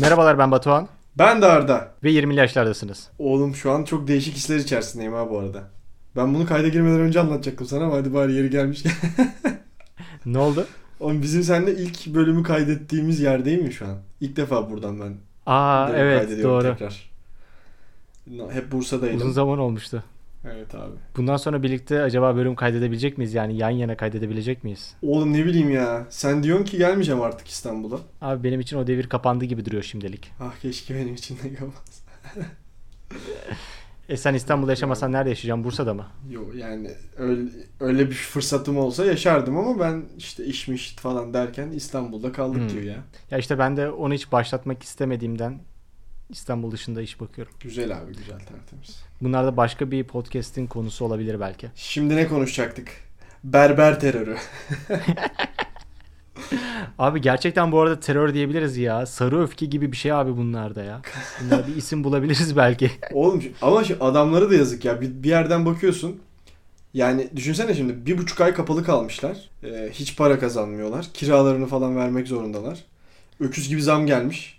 Merhabalar ben Batuhan Ben de Arda. ve 20'li yaşlardasınız. Oğlum şu an çok değişik hisler içerisindeyim ha bu arada. Ben bunu kayda girmeden önce anlatacaktım sana ama hadi bari yeri gelmişken. Ne oldu? Oğlum bizim seninle ilk bölümü kaydettiğimiz yer değil mi şu an? İlk defa buradan ben Aa evet doğru. tekrar. Hep Bursa'daydım. Uzun zaman olmuştu. Evet abi. Bundan sonra birlikte acaba bölüm kaydedebilecek miyiz? Yani yan yana kaydedebilecek miyiz? Oğlum ne bileyim ya. Sen diyorsun ki gelmeyeceğim artık İstanbul'a. Abi benim için o devir kapandı gibi duruyor şimdilik. Ah keşke benim için de kalmaz. E sen İstanbul'da yaşamasan nerede yaşayacaksın? Bursa'da mı? Yo yani öyle, öyle bir fırsatım olsa yaşardım ama ben işte işmiş falan derken İstanbul'da kaldık Hmm. diyor ya. Ya işte ben de onu hiç başlatmak istemediğimden İstanbul dışında iş bakıyorum. Güzel abi güzel tertemiz. Bunlar da başka bir podcast'in konusu olabilir belki. Şimdi ne konuşacaktık? Berber terörü. Abi gerçekten bu arada terör diyebiliriz ya. Sarı öfke gibi bir şey abi bunlarda ya. Bunlara bir isim bulabiliriz belki. Oğlum ama şu adamları da yazık ya. Bir, bir yerden bakıyorsun. Yani düşünsene şimdi bir buçuk ay kapalı kalmışlar. Ee, hiç para kazanmıyorlar. Kiralarını falan vermek zorundalar. Öküz gibi zam gelmiş.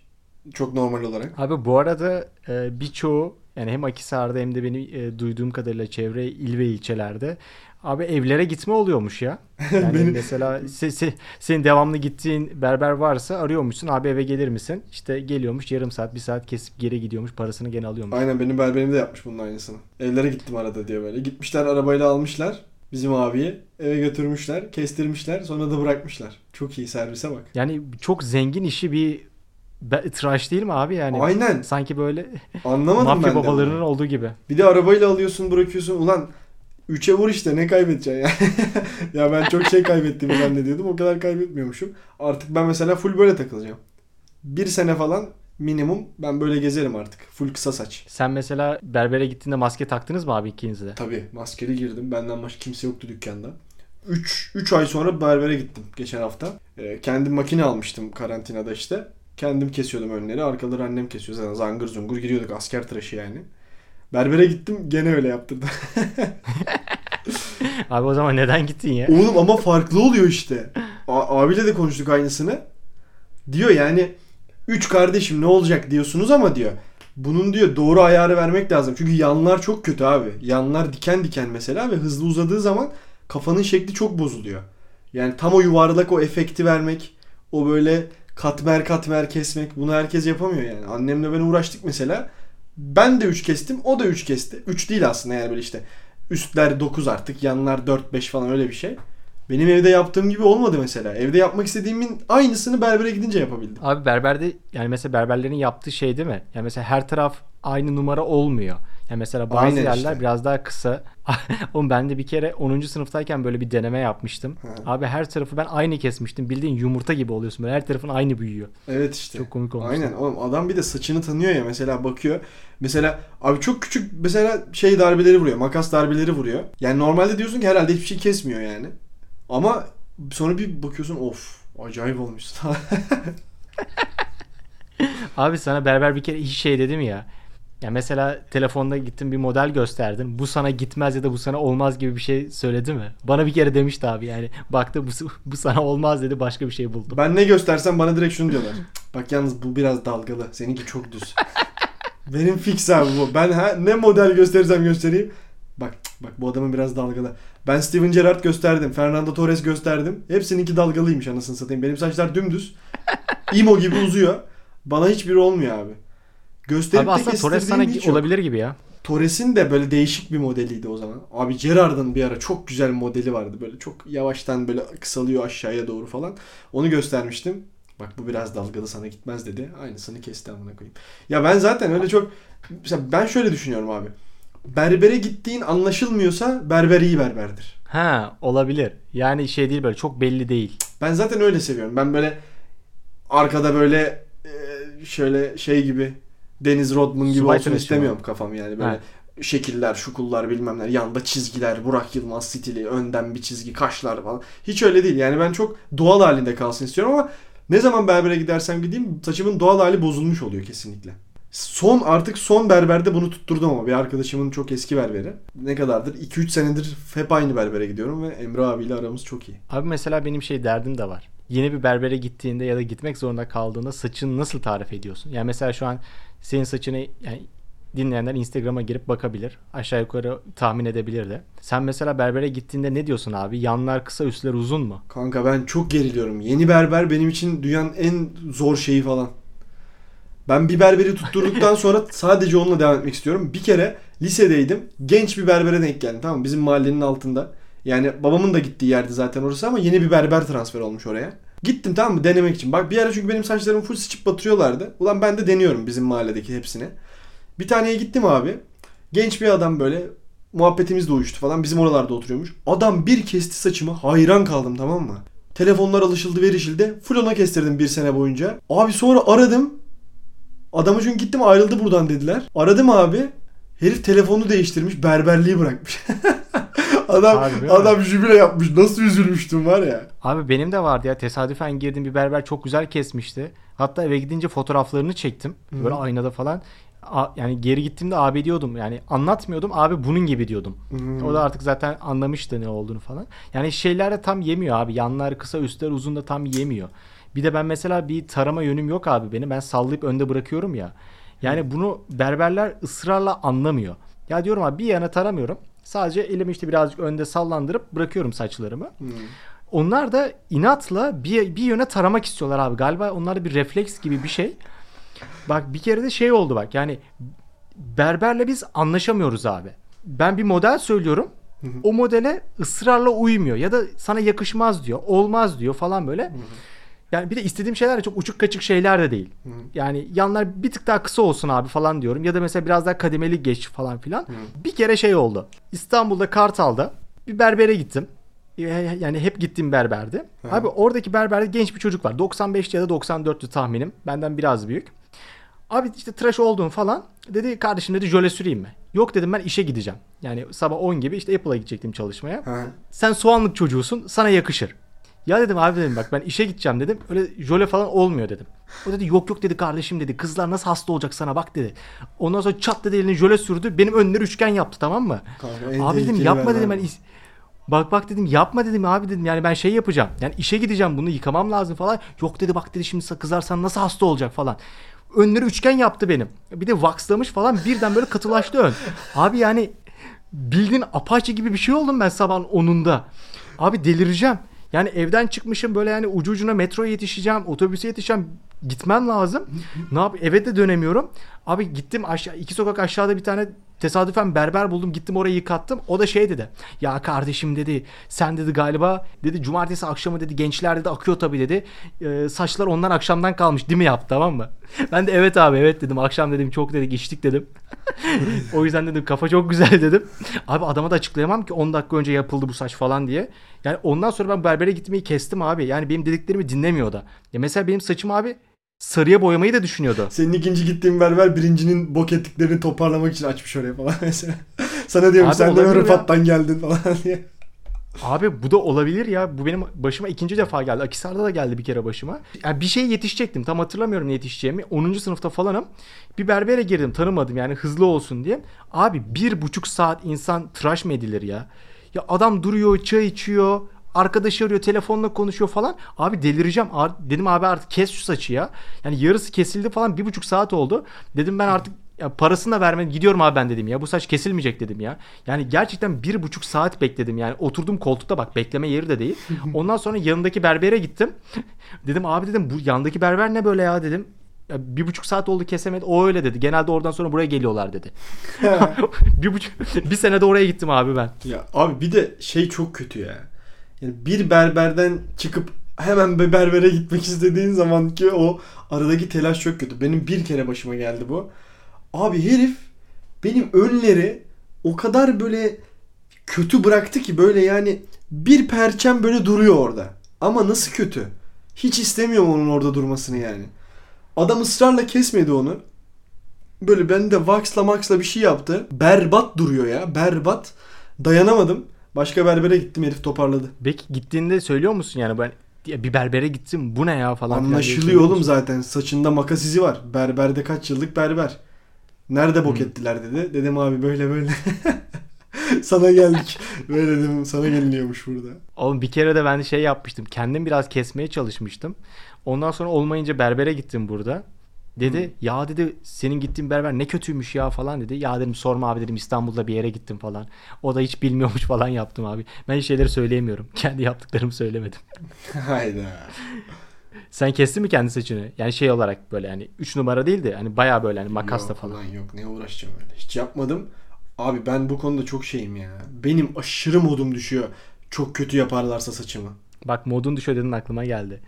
Çok normal olarak. Abi bu arada e, birçoğu yani hem Akhisar'da hem de benim e, duyduğum kadarıyla çevre il ve ilçelerde abi evlere gitme oluyormuş ya. Yani Benim- mesela se, se- senin devamlı gittiğin berber varsa arıyormuşsun abi eve gelir misin? İşte geliyormuş yarım saat bir saat kesip geri gidiyormuş parasını gene alıyormuş. Aynen benim berberim de yapmış bunun aynısını. Evlere gittim arada diyor böyle. Gitmişler arabayla almışlar. Bizim abiyi eve götürmüşler, kestirmişler, sonra da bırakmışlar. Çok iyi servise bak. Yani çok zengin işi bir be- tıraş değil mi abi yani? Aynen. Sanki böyle Anlamadım mafya ben de babalarının bunu. olduğu gibi. Bir de arabayla alıyorsun bırakıyorsun. Ulan 3'e vur işte ne kaybedeceksin ya. ya ben çok şey kaybettiğimi zannediyordum. O kadar kaybetmiyormuşum. Artık ben mesela full böyle takılacağım. Bir sene falan minimum ben böyle gezerim artık. Full kısa saç. Sen mesela berbere gittiğinde maske taktınız mı abi ikiniz de? Tabii maskeli girdim. Benden başka kimse yoktu dükkanda. 3 3 ay sonra berbere gittim geçen hafta. Ee, kendim makine almıştım karantinada işte. Kendim kesiyordum önleri. Arkaları annem kesiyor. Zaten zangır zungur giriyorduk asker tıraşı yani. Berbere gittim gene öyle yaptırdı. Abi o zaman neden gittin ya? Oğlum ama farklı oluyor işte. A- abiyle de konuştuk aynısını. Diyor yani üç kardeşim ne olacak diyorsunuz ama diyor. Bunun diyor doğru ayarı vermek lazım. Çünkü yanlar çok kötü abi. Yanlar diken diken mesela ve hızlı uzadığı zaman kafanın şekli çok bozuluyor. Yani tam o yuvarlak o efekti vermek, o böyle katmer katmer kesmek bunu herkes yapamıyor yani. Annemle ben uğraştık mesela. Ben de 3 kestim, o da 3 kesti. 3 değil aslında yani böyle işte üstler 9 artık, yanlar 4-5 falan öyle bir şey. Benim evde yaptığım gibi olmadı mesela. Evde yapmak istediğimin aynısını berbere gidince yapabildim. Abi berberde yani mesela berberlerin yaptığı şey değil mi? Yani mesela her taraf aynı numara olmuyor. Yani mesela bazı Aynen yerler işte. biraz daha kısa. Oğlum ben de bir kere 10. sınıftayken böyle bir deneme yapmıştım. Ha. Abi her tarafı ben aynı kesmiştim. Bildiğin yumurta gibi oluyorsun. Böyle her tarafın aynı büyüyor. Evet işte. Çok komik olmuştu. Aynen oğlum adam bir de saçını tanıyor ya mesela bakıyor. Mesela abi çok küçük mesela şey darbeleri vuruyor. Makas darbeleri vuruyor. Yani normalde diyorsun ki herhalde hiçbir şey kesmiyor yani. Ama sonra bir bakıyorsun of acayip olmuş. Abi sana berber bir kere hiç şey dedim ya. Ya mesela telefonda gittin bir model gösterdin. Bu sana gitmez ya da bu sana olmaz gibi bir şey söyledi mi? Bana bir kere demişti abi yani. Baktı bu, bu sana olmaz dedi başka bir şey buldu. ben ne göstersem bana direkt şunu diyorlar. Bak yalnız bu biraz dalgalı. Seninki çok düz. Benim fix abi bu. Ben ha, ne model gösterirsem göstereyim. Bak bak bu adamın biraz dalgalı. Ben Steven Gerrard gösterdim. Fernando Torres gösterdim. Hepsininki dalgalıymış anasını satayım. Benim saçlar dümdüz. Imo gibi uzuyor. Bana hiçbiri olmuyor abi. Gösterip Abi aslında Torres sana olabilir gibi ya. Torres'in de böyle değişik bir modeliydi o zaman. Abi Gerrard'ın bir ara çok güzel modeli vardı. Böyle çok yavaştan böyle kısalıyor aşağıya doğru falan. Onu göstermiştim. Bak bu biraz dalgalı sana gitmez dedi. Aynısını kesti amına koyayım. Ya ben zaten öyle çok... Mesela ben şöyle düşünüyorum abi. Berbere gittiğin anlaşılmıyorsa berber iyi berberdir. Ha olabilir. Yani şey değil böyle çok belli değil. Ben zaten öyle seviyorum. Ben böyle arkada böyle e, şöyle şey gibi Deniz Rodman gibi olsun istemiyorum kafam yani böyle Ha. şekiller, şukullar bilmem neler, yanında çizgiler, Burak Yılmaz stili, önden bir çizgi, kaşlar falan. Hiç öyle değil. Yani ben çok doğal halinde kalsın istiyorum ama ne zaman berbere gidersem gideyim saçımın doğal hali bozulmuş oluyor kesinlikle. Son artık son berberde bunu tutturdum ama bir arkadaşımın çok eski berberi. Ne kadardır? 2-3 senedir hep aynı berbere gidiyorum ve Emre abiyle aramız çok iyi. Abi mesela benim şey derdim de var. Yeni bir berbere gittiğinde ya da gitmek zorunda kaldığında saçını nasıl tarif ediyorsun? Yani mesela şu an senin saçını yani dinleyenler Instagram'a girip bakabilir. Aşağı yukarı tahmin edebilir de. Sen mesela berbere gittiğinde ne diyorsun abi? Yanlar kısa üstler uzun mu? Kanka ben çok geriliyorum. Yeni berber benim için dünyanın en zor şeyi falan. Ben bir berberi tutturduktan sonra sadece onunla devam etmek istiyorum. Bir kere lisedeydim. Genç bir berbere denk geldim. Tamam? Bizim mahallenin altında. Yani babamın da gittiği yerdi zaten orası ama yeni bir berber transfer olmuş oraya. Gittim tamam mı denemek için. Bak bir ara çünkü benim saçlarımı full sıçıp batırıyorlardı. Ulan ben de deniyorum bizim mahalledeki hepsini. Bir taneye gittim abi. Genç bir adam böyle muhabbetimiz de uyuştu falan. Bizim oralarda oturuyormuş. Adam bir kesti saçımı. Hayran kaldım tamam mı? Telefonlar alışıldı verişildi. Full ona kestirdim bir sene boyunca. Abi sonra aradım. Adamı çünkü gittim ayrıldı buradan dediler. Aradım abi. Herif telefonu değiştirmiş. Berberliği bırakmış. adam Harbi mi? adam jübile yapmış. Nasıl üzülmüştüm var ya. Abi benim de vardı ya tesadüfen girdim bir berber çok güzel kesmişti. Hatta eve gidince fotoğraflarını çektim. Böyle aynada falan. A- yani geri gittiğimde abi diyordum yani anlatmıyordum abi bunun gibi diyordum. Hmm. O da artık zaten anlamıştı ne olduğunu falan. Yani şeyler de tam yemiyor abi. Yanlar kısa üstler uzun da tam yemiyor. Bir de ben mesela bir tarama yönüm yok abi benim. Ben sallayıp önde bırakıyorum ya. Yani bunu berberler ısrarla anlamıyor. Ya diyorum abi bir yana taramıyorum. Sadece elimi işte birazcık önde sallandırıp bırakıyorum saçlarımı. Hmm. Onlar da inatla bir, bir yöne taramak istiyorlar abi. Galiba onlarda bir refleks gibi bir şey. Bak bir kere de şey oldu bak yani berberle biz anlaşamıyoruz abi. Ben bir model söylüyorum. O modele ısrarla uymuyor ya da sana yakışmaz diyor. Olmaz diyor falan böyle. Yani bir de istediğim şeyler de çok uçuk kaçık şeyler de değil. Yani yanlar bir tık daha kısa olsun abi falan diyorum. Ya da mesela biraz daha kademeli geç falan filan. Bir kere şey oldu. İstanbul'da Kartal'da bir berbere gittim. Yani hep gittiğim berberdi. Abi oradaki berberde genç bir çocuk var. 95 ya da 94'tü tahminim. Benden biraz büyük. Abi işte tıraş oldum falan. Dedi kardeşim dedi jöle süreyim mi? Yok dedim ben işe gideceğim. Yani sabah 10 gibi işte Apple'a gidecektim çalışmaya. Ha. Sen soğanlık çocuğusun sana yakışır. Ya dedim abi dedim bak ben işe gideceğim dedim. Öyle jöle falan olmuyor dedim. O dedi yok yok dedi kardeşim dedi. Kızlar nasıl hasta olacak sana bak dedi. Ondan sonra çat dedi elini jöle sürdü. Benim önleri üçgen yaptı tamam mı? Kanka, abi dedim yapma dedim ben is- Bak bak dedim yapma dedim abi dedim yani ben şey yapacağım. Yani işe gideceğim bunu yıkamam lazım falan. Yok dedi bak dedi şimdi kızar sen nasıl hasta olacak falan. Önleri üçgen yaptı benim. Bir de waxlamış falan birden böyle katılaştı ön. Abi yani bildiğin apaçı gibi bir şey oldum ben sabahın 10'unda. Abi delireceğim. Yani evden çıkmışım böyle yani ucu ucuna metroya yetişeceğim, otobüse yetişeceğim. Gitmem lazım. ne yap? Eve de dönemiyorum. Abi gittim aşağı iki sokak aşağıda bir tane tesadüfen berber buldum. Gittim orayı yıkattım. O da şey dedi. Ya kardeşim dedi. Sen dedi galiba dedi cumartesi akşamı dedi gençler dedi akıyor tabii dedi. Ee, saçlar ondan akşamdan kalmış değil mi yaptı tamam mı? Ben de evet abi evet dedim. Akşam dedim çok dedik içtik dedim. o yüzden dedim kafa çok güzel dedim. Abi adama da açıklayamam ki 10 dakika önce yapıldı bu saç falan diye. Yani ondan sonra ben berbere gitmeyi kestim abi. Yani benim dediklerimi dinlemiyor da. Ya mesela benim saçım abi sarıya boyamayı da düşünüyordu. Senin ikinci gittiğin berber birincinin bok ettiklerini toparlamak için açmış oraya falan mesela. Sana diyorum Abi sen de. Rıfat'tan geldin falan diye. Abi bu da olabilir ya. Bu benim başıma ikinci defa geldi. Akisar'da da geldi bir kere başıma. Yani bir şey yetişecektim. Tam hatırlamıyorum ne yetişeceğimi. 10. sınıfta falanım. Bir berbere girdim. Tanımadım yani hızlı olsun diye. Abi bir buçuk saat insan tıraş mı edilir ya? Ya adam duruyor, çay içiyor. Arkadaşı arıyor, telefonla konuşuyor falan. Abi delireceğim. Dedim abi artık kes şu saçı ya. Yani yarısı kesildi falan. Bir buçuk saat oldu. Dedim ben artık ya parasını da vermedim. Gidiyorum abi ben dedim ya. Bu saç kesilmeyecek dedim ya. Yani gerçekten bir buçuk saat bekledim. Yani oturdum koltukta bak bekleme yeri de değil. Ondan sonra yanındaki berbere gittim. dedim abi dedim bu yandaki berber ne böyle ya dedim. Ya bir buçuk saat oldu kesemedi. O öyle dedi. Genelde oradan sonra buraya geliyorlar dedi. bir buçuk bir senede oraya gittim abi ben. Ya abi bir de şey çok kötü ya. Yani bir berberden çıkıp hemen bir berbere gitmek istediğin zaman ki o aradaki telaş çok kötü. Benim bir kere başıma geldi bu. Abi herif benim önleri o kadar böyle kötü bıraktı ki böyle yani bir perçem böyle duruyor orada. Ama nasıl kötü? Hiç istemiyorum onun orada durmasını yani. Adam ısrarla kesmedi onu. Böyle ben de waxla maxla bir şey yaptı. Berbat duruyor ya. Berbat. Dayanamadım. Başka berbere gittim herif toparladı. Peki gittiğinde söylüyor musun yani ben bir berbere gittim bu ne ya falan. Anlaşılıyor oğlum zaten. Saçında makas izi var. Berberde kaç yıllık berber. Nerede bok Hı. ettiler dedi. Dedim abi böyle böyle. sana geldik. Böyle dedim sana geliniyormuş burada. Oğlum bir kere de ben şey yapmıştım. Kendim biraz kesmeye çalışmıştım. Ondan sonra olmayınca berbere gittim burada. Dedi ya dedi senin gittiğin berber ne kötüymüş ya falan dedi. Ya dedim sorma abi dedim İstanbul'da bir yere gittim falan. O da hiç bilmiyormuş falan yaptım abi. Ben şeyleri söyleyemiyorum. Kendi yaptıklarımı söylemedim. Hayda. Sen kestin mi kendi saçını? Yani şey olarak böyle yani 3 numara değil de hani baya böyle hani makasla Yok falan. ulan yok ne uğraşacağım öyle. Hiç yapmadım. Abi ben bu konuda çok şeyim ya. Benim aşırı modum düşüyor. Çok kötü yaparlarsa saçımı. Bak modun düşüyor dedin aklıma geldi.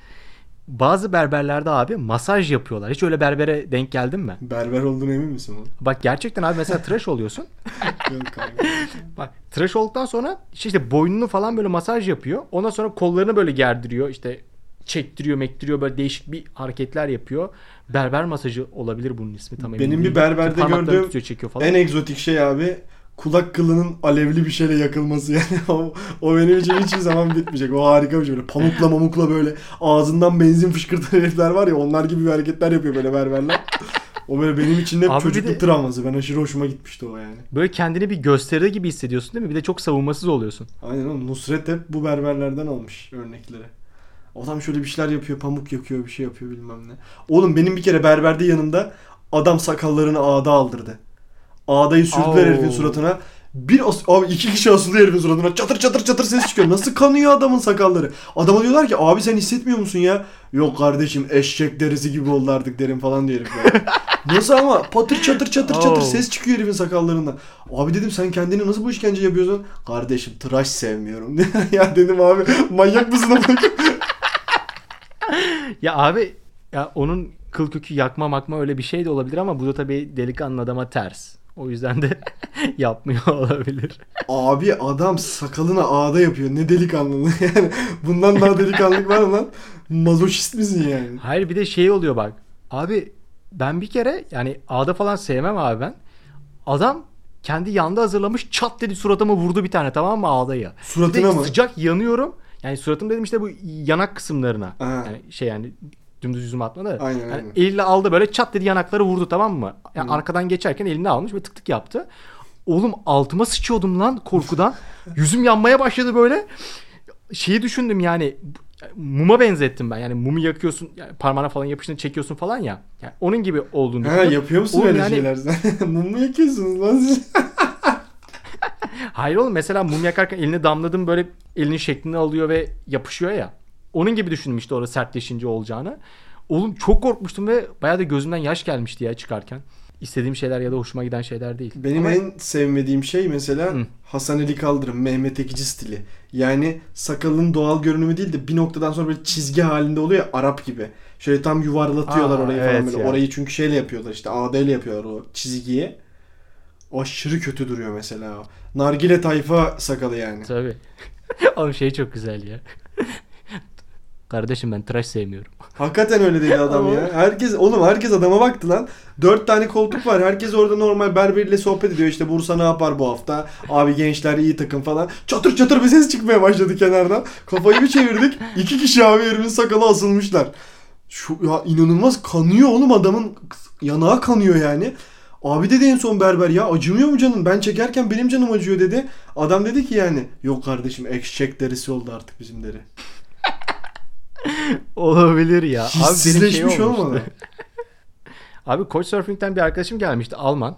Bazı berberlerde abi masaj yapıyorlar. Hiç öyle berbere denk geldin mi? Berber olduğuna emin misin oğlum? Bak gerçekten abi mesela tıraş oluyorsun. Bak tıraş olduktan sonra işte, işte boynunu falan böyle masaj yapıyor. Ondan sonra kollarını böyle gerdiriyor. İşte çektiriyor, mektiriyor böyle değişik bir hareketler yapıyor. Berber masajı olabilir bunun ismi tam emin Benim bir berberde gördüğüm tutuyor, çekiyor falan. En egzotik şey abi kulak kılının alevli bir şeyle yakılması yani o, o benim için hiçbir zaman bitmeyecek. O harika bir şey böyle pamukla mamukla böyle ağzından benzin fışkırtan herifler var ya onlar gibi bir hareketler yapıyor böyle berberler. O böyle benim için hep Abi çocukluk de- travması. Ben aşırı hoşuma gitmişti o yani. Böyle kendini bir gösteride gibi hissediyorsun değil mi? Bir de çok savunmasız oluyorsun. Aynen oğlum Nusret hep bu berberlerden almış örnekleri. Adam şöyle bir şeyler yapıyor, pamuk yakıyor, bir şey yapıyor bilmem ne. Oğlum benim bir kere berberde yanımda adam sakallarını ağda aldırdı. Ağdayı sürdüler Oo. herifin suratına. Bir as- abi iki kişi asıldı herifin suratına. Çatır çatır çatır ses çıkıyor. Nasıl kanıyor adamın sakalları? Adama diyorlar ki abi sen hissetmiyor musun ya? Yok kardeşim eşek derisi gibi oldu artık derim falan diyor herif böyle. Nasıl ama patır çatır çatır çatır Oo. ses çıkıyor herifin sakallarından. Abi dedim sen kendini nasıl bu işkence yapıyorsun? Kardeşim tıraş sevmiyorum. ya dedim abi manyak mısın ama? Ya abi ya onun kıl kökü yakma makma öyle bir şey de olabilir ama bu da tabii delikanlı adama ters. O yüzden de yapmıyor olabilir. Abi adam sakalına ağda yapıyor. Ne delikanlılığı yani. Bundan daha delikanlılık var mı lan? Mazoşist misin yani? Hayır bir de şey oluyor bak. Abi ben bir kere yani ağda falan sevmem abi ben. Adam kendi yanda hazırlamış çat dedi suratıma vurdu bir tane tamam mı ağdayı. Bir Suratına mı? sıcak yanıyorum. Yani suratım dedim işte bu yanak kısımlarına. Ha. Yani şey yani dümdüz yüzüme atmadı. Aynen, Yani aynen. eliyle aldı böyle çat dedi yanakları vurdu tamam mı? Yani Hı. arkadan geçerken elini almış ve tık tık yaptı. Oğlum altıma sıçıyordum lan korkudan. Yüzüm yanmaya başladı böyle. Şeyi düşündüm yani muma benzettim ben. Yani mumu yakıyorsun yani parmağına falan yapışını çekiyorsun falan ya. Yani onun gibi olduğunu Ha düşündüm. yapıyor musun Oğlum öyle yani- şeyler? Mum mu yakıyorsunuz lan siz? Hayır oğlum mesela mum yakarken elini damladım böyle elinin şeklini alıyor ve yapışıyor ya. Onun gibi düşündüm işte orada sertleşince olacağını. Oğlum çok korkmuştum ve bayağı da gözümden yaş gelmişti ya çıkarken. İstediğim şeyler ya da hoşuma giden şeyler değil. Benim Ama- en sevmediğim şey mesela Hı. Hasan Ali Kaldırım, Mehmet Ekici stili. Yani sakalın doğal görünümü değil de bir noktadan sonra böyle çizgi halinde oluyor ya Arap gibi. Şöyle tam yuvarlatıyorlar Aa, orayı evet falan böyle. ya. Orayı çünkü şeyle yapıyorlar işte ağdayla yapıyorlar o çizgiyi. Aşırı kötü duruyor mesela o. Nargile tayfa sakalı yani. Tabii. Oğlum şey çok güzel ya. Kardeşim ben tıraş sevmiyorum. Hakikaten öyle dedi adam ya. Herkes oğlum herkes adama baktı lan. Dört tane koltuk var. Herkes orada normal berberiyle sohbet ediyor. İşte Bursa ne yapar bu hafta? Abi gençler iyi takım falan. Çatır çatır bir ses çıkmaya başladı kenardan. Kafayı bir çevirdik. İki kişi abi herifin sakalı asılmışlar. Şu ya inanılmaz kanıyor oğlum adamın yanağı kanıyor yani. Abi dedi en son berber ya acımıyor mu canın? Ben çekerken benim canım acıyor dedi. Adam dedi ki yani yok kardeşim eşek derisi oldu artık bizim deri. Olabilir ya. Abi benim şey olmadı. Abi Couchsurfing'den bir arkadaşım gelmişti Alman.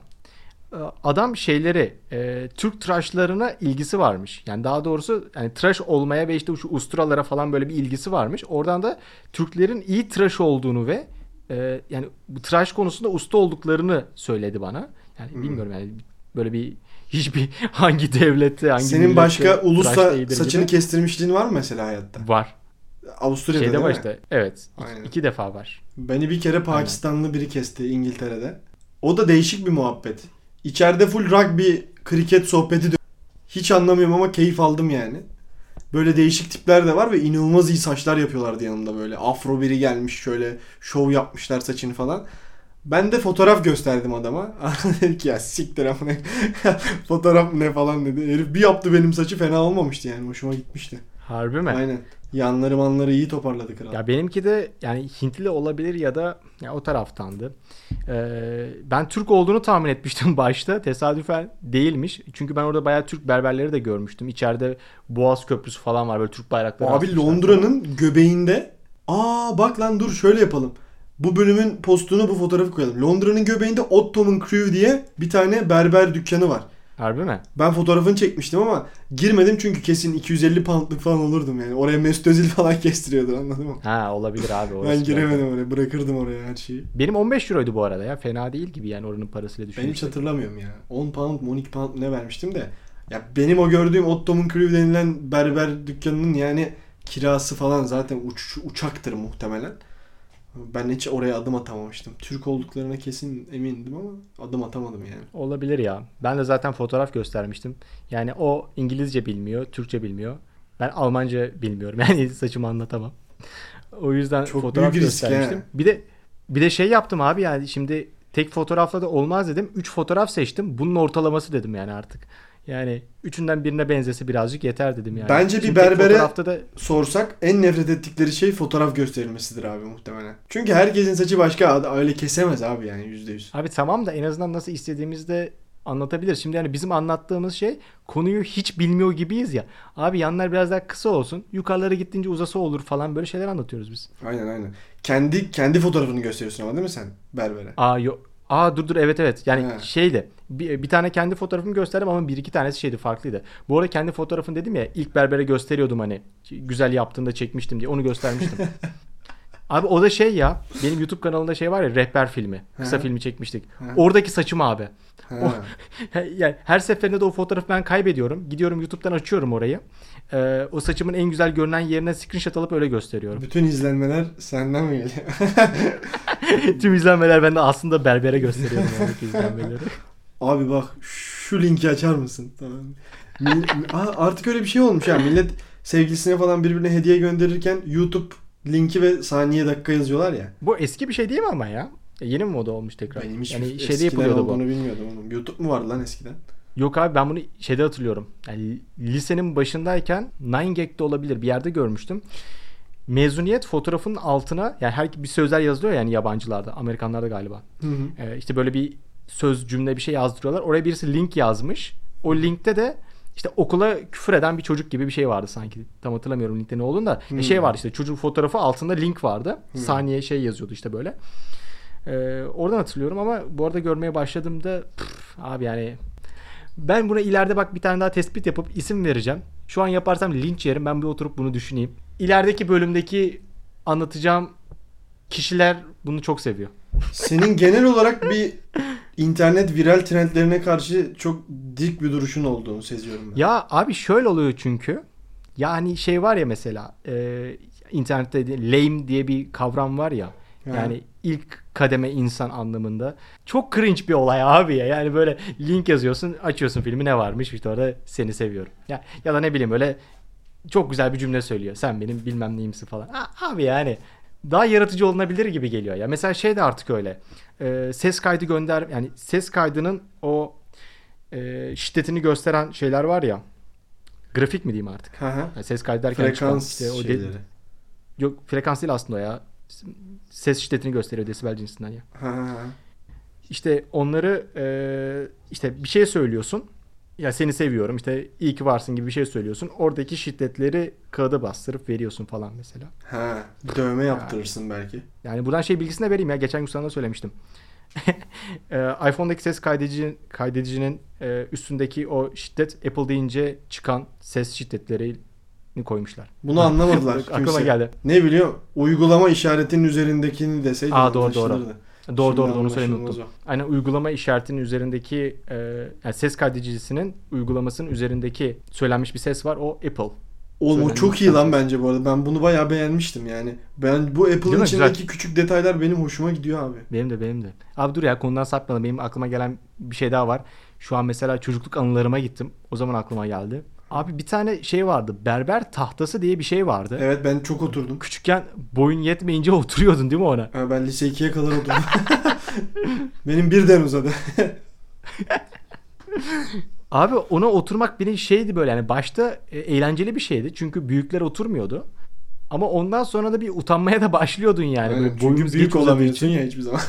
Ee, Adam şeyleri e, Türk tıraşlarına ilgisi varmış. Yani daha doğrusu yani tıraş olmaya ve işte şu usturalara falan böyle bir ilgisi varmış. Oradan da Türklerin iyi tıraş olduğunu ve e, yani bu tıraş konusunda usta olduklarını söyledi bana. Yani Hmm. bilmiyorum yani böyle bir hiçbir hangi devlette hangi Senin başka değildir saçını gibi. kestirmişliğin var mı mesela hayatta? var. Avusturya'da Şeyde mi? işte. Evet. İki, Aynen. iki defa var. Beni bir kere Pakistanlı biri kesti İngiltere'de. O da değişik bir muhabbet. İçeride full rugby, kriket sohbeti dö- Hiç anlamıyorum ama keyif aldım yani. Böyle değişik tipler de var ve inanılmaz iyi saçlar yapıyorlardı yanımda böyle. Afro biri gelmiş şöyle şov yapmışlar saçını falan. Ben de fotoğraf gösterdim adama. dedi ki ya siktir amına. fotoğraf ne falan dedi. Herif bir yaptı benim saçı fena olmamıştı yani. Hoşuma gitmişti. Harbi mi? Aynen. Yanları manları iyi toparladı kral. Ya benimki de yani Hintli olabilir ya da ya o taraftandı. Ee, ben Türk olduğunu tahmin etmiştim başta. Tesadüfen değilmiş. Çünkü ben orada bayağı Türk berberleri de görmüştüm. İçeride Boğaz Köprüsü falan var böyle Türk bayrakları. Abi Londra'nın göbeğinde Aa bak lan dur şöyle yapalım. Bu bölümün postunu bu fotoğrafı koyalım. Londra'nın göbeğinde Ottoman Crew diye bir tane berber dükkanı var. Harbi mi? Ben fotoğrafını çekmiştim ama girmedim çünkü kesin 250 poundluk falan olurdum yani. Oraya Mesut Özil falan kestiriyordu anladın mı? Ha olabilir abi. orası Ben giremedim zaten. oraya. Bırakırdım oraya her şeyi. Benim 15 euroydu bu arada ya. Fena değil gibi yani oranın parasıyla Ben hiç düşünürsek. hatırlamıyorum ya. 10 pound mu 12 pound ne vermiştim de. Ya benim o gördüğüm Ottoman Crew denilen berber dükkanının yani kirası falan zaten uç, uçaktır muhtemelen. Ben hiç oraya adım atamamıştım. Türk olduklarına kesin emindim ama adım atamadım yani. Olabilir ya. Ben de zaten fotoğraf göstermiştim. Yani o İngilizce bilmiyor, Türkçe bilmiyor. Ben Almanca bilmiyorum. Yani saçımı anlatamam. O yüzden Çok fotoğraf büyük risk göstermiştim. ha. Bir de bir de şey yaptım abi yani şimdi tek fotoğrafla da olmaz dedim. 3 fotoğraf seçtim. Bunun ortalaması dedim yani artık. Yani üçünden birine benzesi birazcık yeter dedim yani. Bence bir Şimdi tek berbere- da Sorsak en nefret ettikleri şey fotoğraf gösterilmesidir abi muhtemelen. Çünkü herkesin saçı başka öyle kesemez abi yani %100. Abi tamam da en azından nasıl istediğimizi de anlatabilir. Şimdi yani bizim anlattığımız şey konuyu hiç bilmiyor gibiyiz ya. Abi yanlar biraz daha kısa olsun. Yukarılara gittiğince uzası olur falan böyle şeyler anlatıyoruz biz. Aynen aynen. Kendi kendi fotoğrafını gösteriyorsun ama değil mi sen berbere? Aa yok. Aa dur dur evet evet. Yani He. şeydi. Bir, bir tane kendi fotoğrafımı gösterdim ama bir iki tanesi şeydi farklıydı. Bu arada kendi fotoğrafını dedim ya ilk berbere gösteriyordum hani güzel yaptığında çekmiştim diye onu göstermiştim. abi o da şey ya benim YouTube kanalında şey var ya rehber filmi. Kısa Hı. filmi çekmiştik. Hı. Oradaki saçım abi. Ha. yani her seferinde de o fotoğrafı ben kaybediyorum. Gidiyorum YouTube'dan açıyorum orayı. Ee, o saçımın en güzel görünen yerine screenshot alıp öyle gösteriyorum. Bütün izlenmeler senden mi geliyor? Tüm izlenmeler bende aslında berbere gösteriyorum oradaki izlenmeleri. Abi bak şu linki açar mısın? Tamam. Mil- Aa, artık öyle bir şey olmuş ya. Millet sevgilisine falan birbirine hediye gönderirken YouTube linki ve saniye dakika yazıyorlar ya. Bu eski bir şey değil mi ama ya? Yeni mi moda olmuş tekrar? Benim hiç yani şeyde yapılıyordu bu. olduğunu bilmiyordum oğlum. YouTube mu vardı lan eskiden? Yok abi ben bunu şeyde hatırlıyorum. Yani lisenin başındayken 9gag'de olabilir bir yerde görmüştüm. Mezuniyet fotoğrafının altına yani her bir sözler yazılıyor yani yabancılarda, Amerikanlarda galiba. Hı hı. Ee, işte böyle bir söz cümle bir şey yazdırıyorlar. Oraya birisi link yazmış. O linkte de işte okula küfür eden bir çocuk gibi bir şey vardı sanki. Tam hatırlamıyorum linkte ne olduğunu da. E, Hmm. şey vardı işte çocuğun fotoğrafı altında link vardı. Hmm. Saniye şey yazıyordu işte böyle. Ee, oradan hatırlıyorum ama bu arada görmeye başladığımda püf, abi yani ben buna ileride bak bir tane daha tespit yapıp isim vereceğim. Şu an yaparsam linç yerim. Ben bir oturup bunu düşüneyim. İlerideki bölümdeki anlatacağım kişiler bunu çok seviyor. Senin genel olarak bir internet viral trendlerine karşı çok dik bir duruşun olduğunu seziyorum ben. Ya abi şöyle oluyor çünkü. Yani şey var ya mesela e, internette de lame diye bir kavram var ya. Ha. Yani ilk kademe insan anlamında. Çok cringe bir olay abi ya. Yani böyle link yazıyorsun, açıyorsun filmi ne varmış işte orada seni seviyorum. Ya, ya da ne bileyim böyle çok güzel bir cümle söylüyor. Sen benim bilmem neyimsin falan. A- abi yani daha yaratıcı olunabilir gibi geliyor ya. Mesela şey de artık öyle. E, ses kaydı gönder yani ses kaydının o e, şiddetini gösteren şeyler var ya. Grafik mi diyeyim artık? Hı hı. Yani ses kaydı derken Frekans işte o de- şeyleri. yok frekans değil aslında ya. Ses şiddetini gösteriyor desibel cinsinden ya. Hı. İşte onları e, işte bir şey söylüyorsun. Ya seni seviyorum işte iyi ki varsın gibi bir şey söylüyorsun. Oradaki şiddetleri kağıda bastırıp veriyorsun falan mesela. Ha, dövme yaptırırsın belki. Yani buradan şey bilgisini de vereyim ya. Geçen gün sana da söylemiştim. e, iPhone'daki ses kaydedici, kaydedicinin e, üstündeki o şiddet Apple deyince çıkan ses şiddetlerini koymuşlar. Bunu anlamadılar Aklıma geldi. Ne biliyor? Uygulama işaretinin üzerindekini deseydi Aa, doğru, doğru. Doğru Şimdi doğru onu söylemeyi unuttum. Aynen uygulama işaretinin üzerindeki e, yani ses kaydedicisinin uygulamasının üzerindeki söylenmiş bir ses var. O Apple. Oğlum o çok iyi lan bence bu arada. Ben bunu bayağı beğenmiştim yani. Ben bu Apple'ın içindeki Güzel. küçük detaylar benim hoşuma gidiyor abi. Benim de benim de. Abi dur ya konudan sapmayalım. Benim aklıma gelen bir şey daha var. Şu an mesela çocukluk anılarıma gittim. O zaman aklıma geldi. Abi bir tane şey vardı. Berber tahtası diye bir şey vardı. Evet ben çok oturdum. Küçükken boyun yetmeyince oturuyordun değil mi ona? Ha, ben lise 2'ye kadar oturdum. benim birden uzadı. Abi ona oturmak benim şeydi böyle yani başta e, eğlenceli bir şeydi. Çünkü büyükler oturmuyordu. Ama ondan sonra da bir utanmaya da başlıyordun yani. Aynen, Böyle Çünkü büyük olamıyorsun ya hiçbir zaman.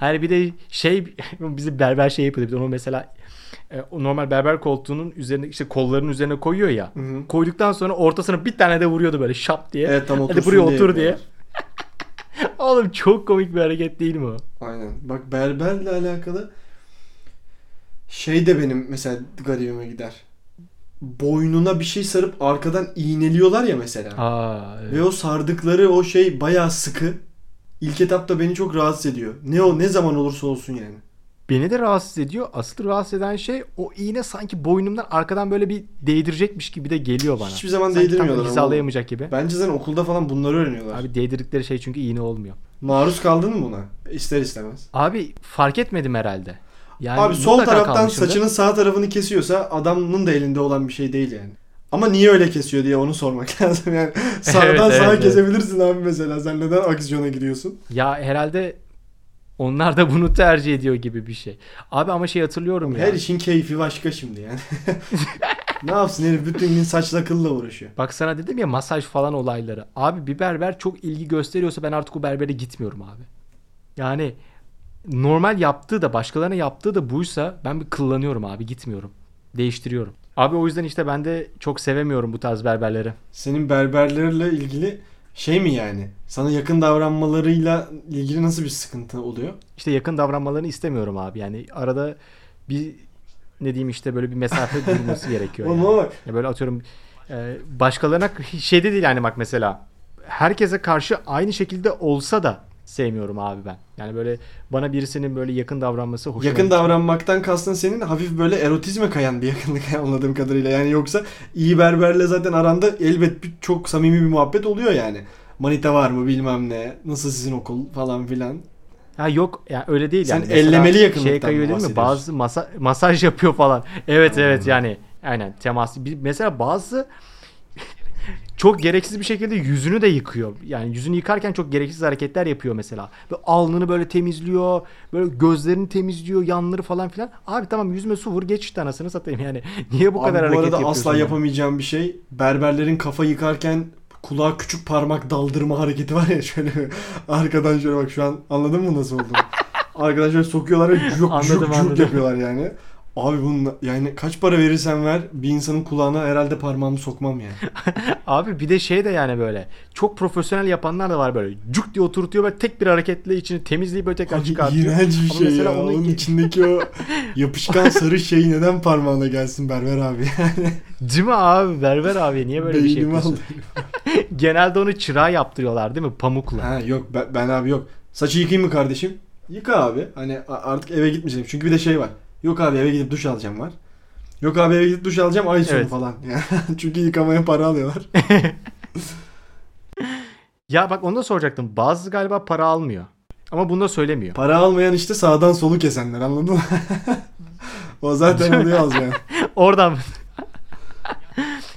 Hani bir de şey bizi berber şey yapıyordu. Bir de onu mesela normal berber koltuğunun üzerine işte kollarının üzerine koyuyor ya. Hı hı. Koyduktan sonra ortasına bir tane de vuruyordu böyle şap diye. evet tam Hadi buraya otur diye. yapıyorlar. Oğlum çok komik bir hareket değil mi o? Aynen. Bak berberle alakalı şey de benim mesela garibime gider. Boynuna bir şey sarıp arkadan iğneliyorlar ya mesela. Aa, evet. Ve o sardıkları o şey bayağı sıkı. İlk etapta beni çok rahatsız ediyor. Ne o ne zaman olursa olsun yani. Beni de rahatsız ediyor. Asıl rahatsız eden şey o iğne sanki boynumdan arkadan böyle bir değdirecekmiş gibi de geliyor bana. Hiçbir zaman Sanki değdirmiyorlar ama. hizalayamayacak gibi. Bence zaten okulda falan bunları öğreniyorlar. Abi değdirdikleri şey çünkü iğne olmuyor. Maruz kaldın mı buna? İster istemez. Abi fark etmedim herhalde. Yani Abi sol taraftan kalmışımdır. saçının sağ tarafını kesiyorsa adamın da elinde olan bir şey değil yani. Ama niye öyle kesiyor diye onu sormak lazım yani. Sağdan Evet, sağa evet, evet. kesebilirsin abi mesela. Sen neden aksiyona giriyorsun? Ya herhalde onlar da bunu tercih ediyor gibi bir şey. Abi ama şey hatırlıyorum ya. Her işin keyfi başka şimdi yani. ne yapsın herif bütün gün saçla kılla uğraşıyor. Bak sana dedim ya masaj falan olayları. Abi bir berber çok ilgi gösteriyorsa ben artık o berbere gitmiyorum abi. Yani normal yaptığı da başkalarına yaptığı da buysa ben bir kıllanıyorum abi gitmiyorum. Değiştiriyorum. Abi o yüzden işte ben de çok sevemiyorum bu tarz berberleri. Senin berberlerle ilgili şey mi yani? Sana yakın davranmalarıyla ilgili nasıl bir sıkıntı oluyor? İşte yakın davranmalarını istemiyorum abi. Yani arada bir ne diyeyim işte böyle bir mesafe durması gerekiyor. Yani. ama Ya böyle atıyorum e, başkalarına şeyde değil yani bak mesela herkese karşı aynı şekilde olsa da sevmiyorum abi ben. Yani böyle bana birisinin böyle yakın davranması hoşuma yakın gidiyor. davranmaktan kastın senin hafif böyle erotizme kayan bir yakınlık anladığım kadarıyla. Yani yoksa iyi berberle zaten aranda elbet bir, çok samimi bir muhabbet oluyor yani. Manita var mı bilmem ne. Nasıl sizin okul falan filan. Ha yok yani öyle değil Sen yani. Mesela ellemeli yakınlıktan Şey kayıyor değil mi? Bazı masa, masaj yapıyor falan. Evet evet yani aynen temas. Mesela bazı çok gereksiz bir şekilde yüzünü de yıkıyor. Yani yüzünü yıkarken çok gereksiz hareketler yapıyor mesela. Böyle alnını böyle temizliyor. Böyle gözlerini temizliyor. Yanları falan filan. Abi tamam yüzüme su vur geç işte anasını satayım yani. Niye bu Abi kadar bu hareket arada yapıyorsun? asla yani? yapamayacağım bir şey. Berberlerin kafa yıkarken kulağa küçük parmak daldırma hareketi var ya şöyle arkadan şöyle bak şu an anladın mı nasıl olduğunu? arkadan şöyle sokuyorlar ve cuk cuk cuk yapıyorlar yani. Abi bunun yani kaç para verirsen ver bir insanın kulağına herhalde parmağımı sokmam yani. Abi bir de şey de yani böyle çok profesyonel yapanlar da var böyle. Cuk diye oturtuyor böyle tek bir hareketle içini temizleyip böyle tekrar Abi çıkartıyor. iğrenç bir Ama şey ya. onu- Onun içindeki o yapışkan sarı şey neden parmağına gelsin berber abi yani. Değil mi abi? Berber abi niye böyle bir şey Beynimi yapıyorsun? Genelde onu çırağa yaptırıyorlar değil mi? Pamukla. Ha yok ben, ben abi yok. Saçı yıkayayım mı kardeşim? Yıka abi. Hani artık eve gitmeyeceğim. Çünkü bir de şey var. Yok abi eve gidip duş alacağım var. Yok abi eve gidip duş alacağım ay sonu Evet. falan. Çünkü yıkamaya para alıyorlar. Ya bak onu da soracaktım. Bazı galiba para almıyor. Ama bunu da söylemiyor. Para almayan işte sağdan solu kesenler anladın mı? o zaten oluyor az yani. Oradan.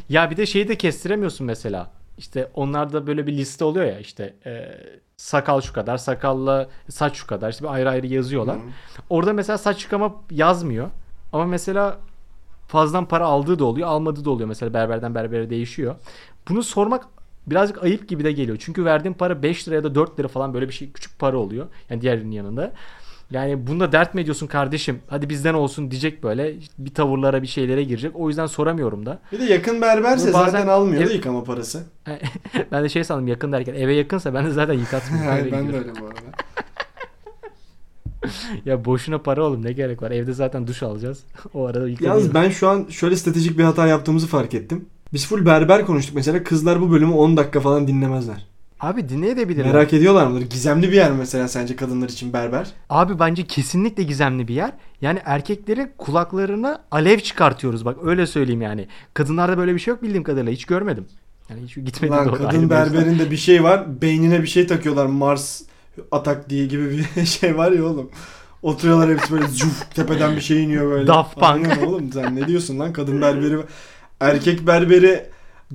ya bir de şeyi de kestiremiyorsun mesela. İşte onlarda böyle bir liste oluyor ya işte e, sakal şu kadar, sakalla saç şu kadar. İşte bir ayrı ayrı yazıyorlar. Hı. Orada mesela saç yıkama yazmıyor. Ama mesela fazladan para aldığı da oluyor, almadığı da oluyor. Mesela berberden berbere değişiyor. Bunu sormak birazcık ayıp gibi de geliyor. Çünkü verdiğin para 5 lira ya da 4 lira falan böyle bir şey küçük para oluyor. Yani diğerinin yanında. Yani bunda dert mi ediyorsun kardeşim? Hadi bizden olsun diyecek böyle. Bir tavırlara bir şeylere girecek. O yüzden soramıyorum da. Bir de yakın berberse Bu bazen- zaten almıyor da yıkama parası. ben de şey sandım yakın derken eve yakınsa ben de zaten yıkatmıyorum. Hayır, ben de gidiyorum. öyle bu arada. Ya boşuna para oğlum ne gerek var? Evde zaten duş alacağız. o arada yıkanıyor. Yalnız ben şu an şöyle stratejik bir hata yaptığımızı fark ettim. Biz full berber konuştuk mesela. Kızlar bu bölümü 10 dakika falan dinlemezler. Abi dinleyebilirler. Merak ediyorlar mıdır? Gizemli bir yer mi mesela sence kadınlar için berber? Abi bence kesinlikle gizemli bir yer. Yani erkeklerin kulaklarına alev çıkartıyoruz. Bak öyle söyleyeyim yani. Kadınlarda böyle bir şey yok bildiğim kadarıyla. Hiç görmedim. Yani hiç gitmedim Lan de kadın bir mevzu. berberinde bir şey var. Beynine bir şey takıyorlar. Mars atak diye gibi bir şey var ya oğlum. Oturuyorlar hepsi böyle zuf tepeden bir şey iniyor böyle. Daft Punk. Aynen oğlum sen ne diyorsun lan kadın berberi erkek berberi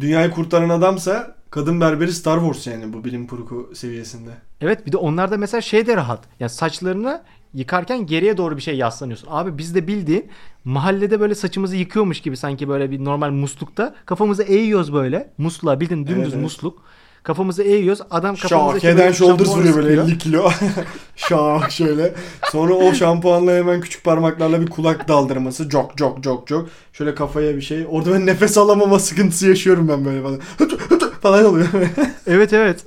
dünyayı kurtaran adamsa kadın berberi Star Wars yani bu bilim kurgu seviyesinde. Evet bir de onlarda mesela şey de rahat. Yani saçlarını yıkarken geriye doğru bir şey yaslanıyorsun. Abi biz de bildiğin mahallede böyle saçımızı yıkıyormuş gibi sanki böyle bir normal muslukta kafamızı eğiyoruz böyle. Musluğa bildiğin dümdüz Evet, evet. musluk. Kafamızı eğiyoruz. Adam kafamıza Şak shoulders şampuan vuruyor böyle sıkıyor. 50 kilo. Şak şöyle. Sonra o şampuanla hemen küçük parmaklarla bir kulak daldırması. Cok cok cok cok. Şöyle kafaya bir şey. Orada ben nefes alamama sıkıntısı yaşıyorum ben böyle falan. Falan oluyor. Evet evet.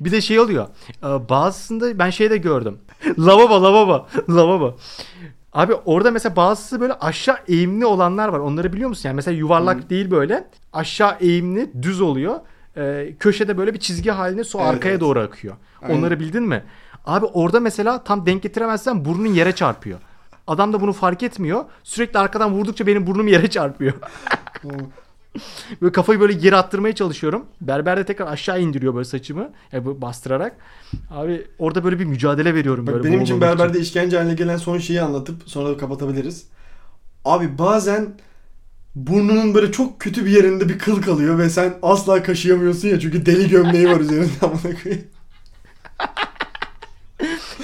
bir de şey oluyor. Ee, Bazısında ben şey de gördüm. lavabo lavabo lavabo. Abi orada mesela bazısı böyle aşağı eğimli olanlar var. Onları biliyor musun? Yani mesela yuvarlak değil böyle. Aşağı eğimli düz oluyor. Ee, köşede böyle bir çizgi halinde su Evet, arkaya evet. doğru akıyor. Aynen. Onları bildin mi? Abi orada mesela tam denk getiremezsen burnun yere çarpıyor. Adam da bunu fark etmiyor. Sürekli arkadan vurdukça benim burnum yere çarpıyor. Böyle kafayı böyle geri attırmaya çalışıyorum. Berber de tekrar aşağı indiriyor böyle saçımı. Yani böyle bastırarak. Abi orada böyle bir mücadele veriyorum. Bak böyle benim için berberde işkence haline gelen son şeyi anlatıp sonra da kapatabiliriz. Abi bazen burnunun böyle çok kötü bir yerinde bir kıl kalıyor ve sen asla kaşıyamıyorsun ya çünkü deli gömleği var üzerinde amına koyayım.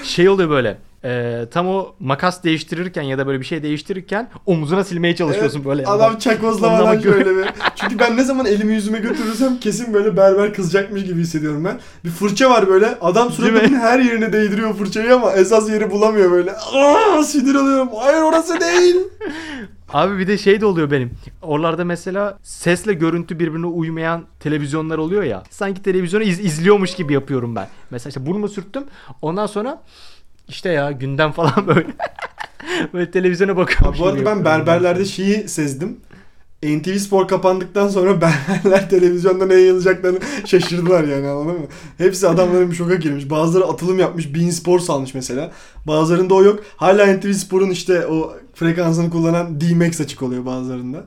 Şey oluyor böyle. E, tam o makas değiştirirken ya da böyle bir şey değiştirirken omuzuna silmeye çalışıyorsun Evet, böyle. Adam bakıyor. şöyle bir. Çünkü ben ne zaman elimi yüzüme götürürsem kesin böyle berber kızacakmış gibi hissediyorum ben. Bir fırça var böyle. Adam suratının her yerine değdiriyor fırçayı ama esas yeri bulamıyor böyle. Aa sinir oluyorum. Hayır orası değil. Abi bir de şey de oluyor benim. Oralarda mesela sesle görüntü birbirine uymayan televizyonlar oluyor ya. Sanki televizyonu iz- izliyormuş gibi yapıyorum ben. Mesela işte burnumu sürttüm. Ondan sonra işte ya gündem falan böyle. böyle televizyona bakıyorum. Abi bu arada ben berberlerde şeyi sezdim. NTV Spor kapandıktan sonra berberler televizyonda ne yayılacaklarını şaşırdılar yani anladın mı? Hepsi adamların bir şoka girmiş. Bazıları atılım yapmış. Bein Spor salmış mesela. Bazılarında o yok. Hala NTV Spor'un işte o frekansını kullanan D-Max açık oluyor bazılarında.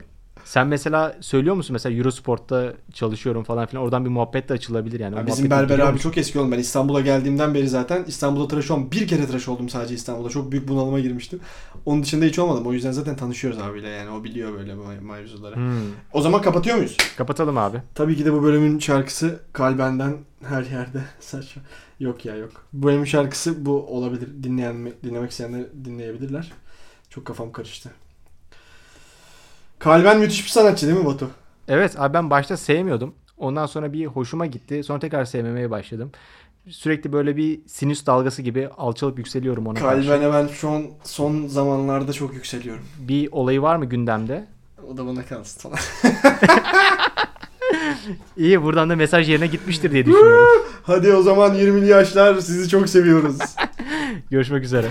Sen mesela söylüyor musun mesela Eurosport'ta çalışıyorum falan filan oradan bir muhabbet de açılabilir yani. Ya bizim berber abi çok eski oğlum. Ben İstanbul'a geldiğimden beri zaten İstanbul'da tıraş olmam. Bir kere tıraş oldum sadece İstanbul'da. Çok büyük bunalıma girmiştim. Onun dışında hiç olmadım. O yüzden zaten tanışıyoruz abiyle yani. O biliyor böyle mevzuları. Hmm. O zaman kapatıyor muyuz? Kapatalım abi. Tabii ki de bu bölümün şarkısı Kalbenden her yerde saçma. Yok ya yok. Bu bölümün şarkısı bu olabilir. Dinleyen dinlemek isteyenler dinleyebilirler. Çok kafam karıştı. Kalben müthiş bir sanatçı değil mi Batu? Evet abi ben başta sevmiyordum. Ondan sonra bir hoşuma gitti. Sonra tekrar sevmemeye başladım. Sürekli böyle bir sinüs dalgası gibi alçalıp yükseliyorum ona karşı. Kalben'e ben şu an son zamanlarda çok yükseliyorum. Bir olayı var mı gündemde? O da bana kalsın. İyi buradan da mesaj yerine gitmiştir diye düşünüyorum. Hadi o zaman 20'li yaşlar sizi çok seviyoruz. Görüşmek üzere.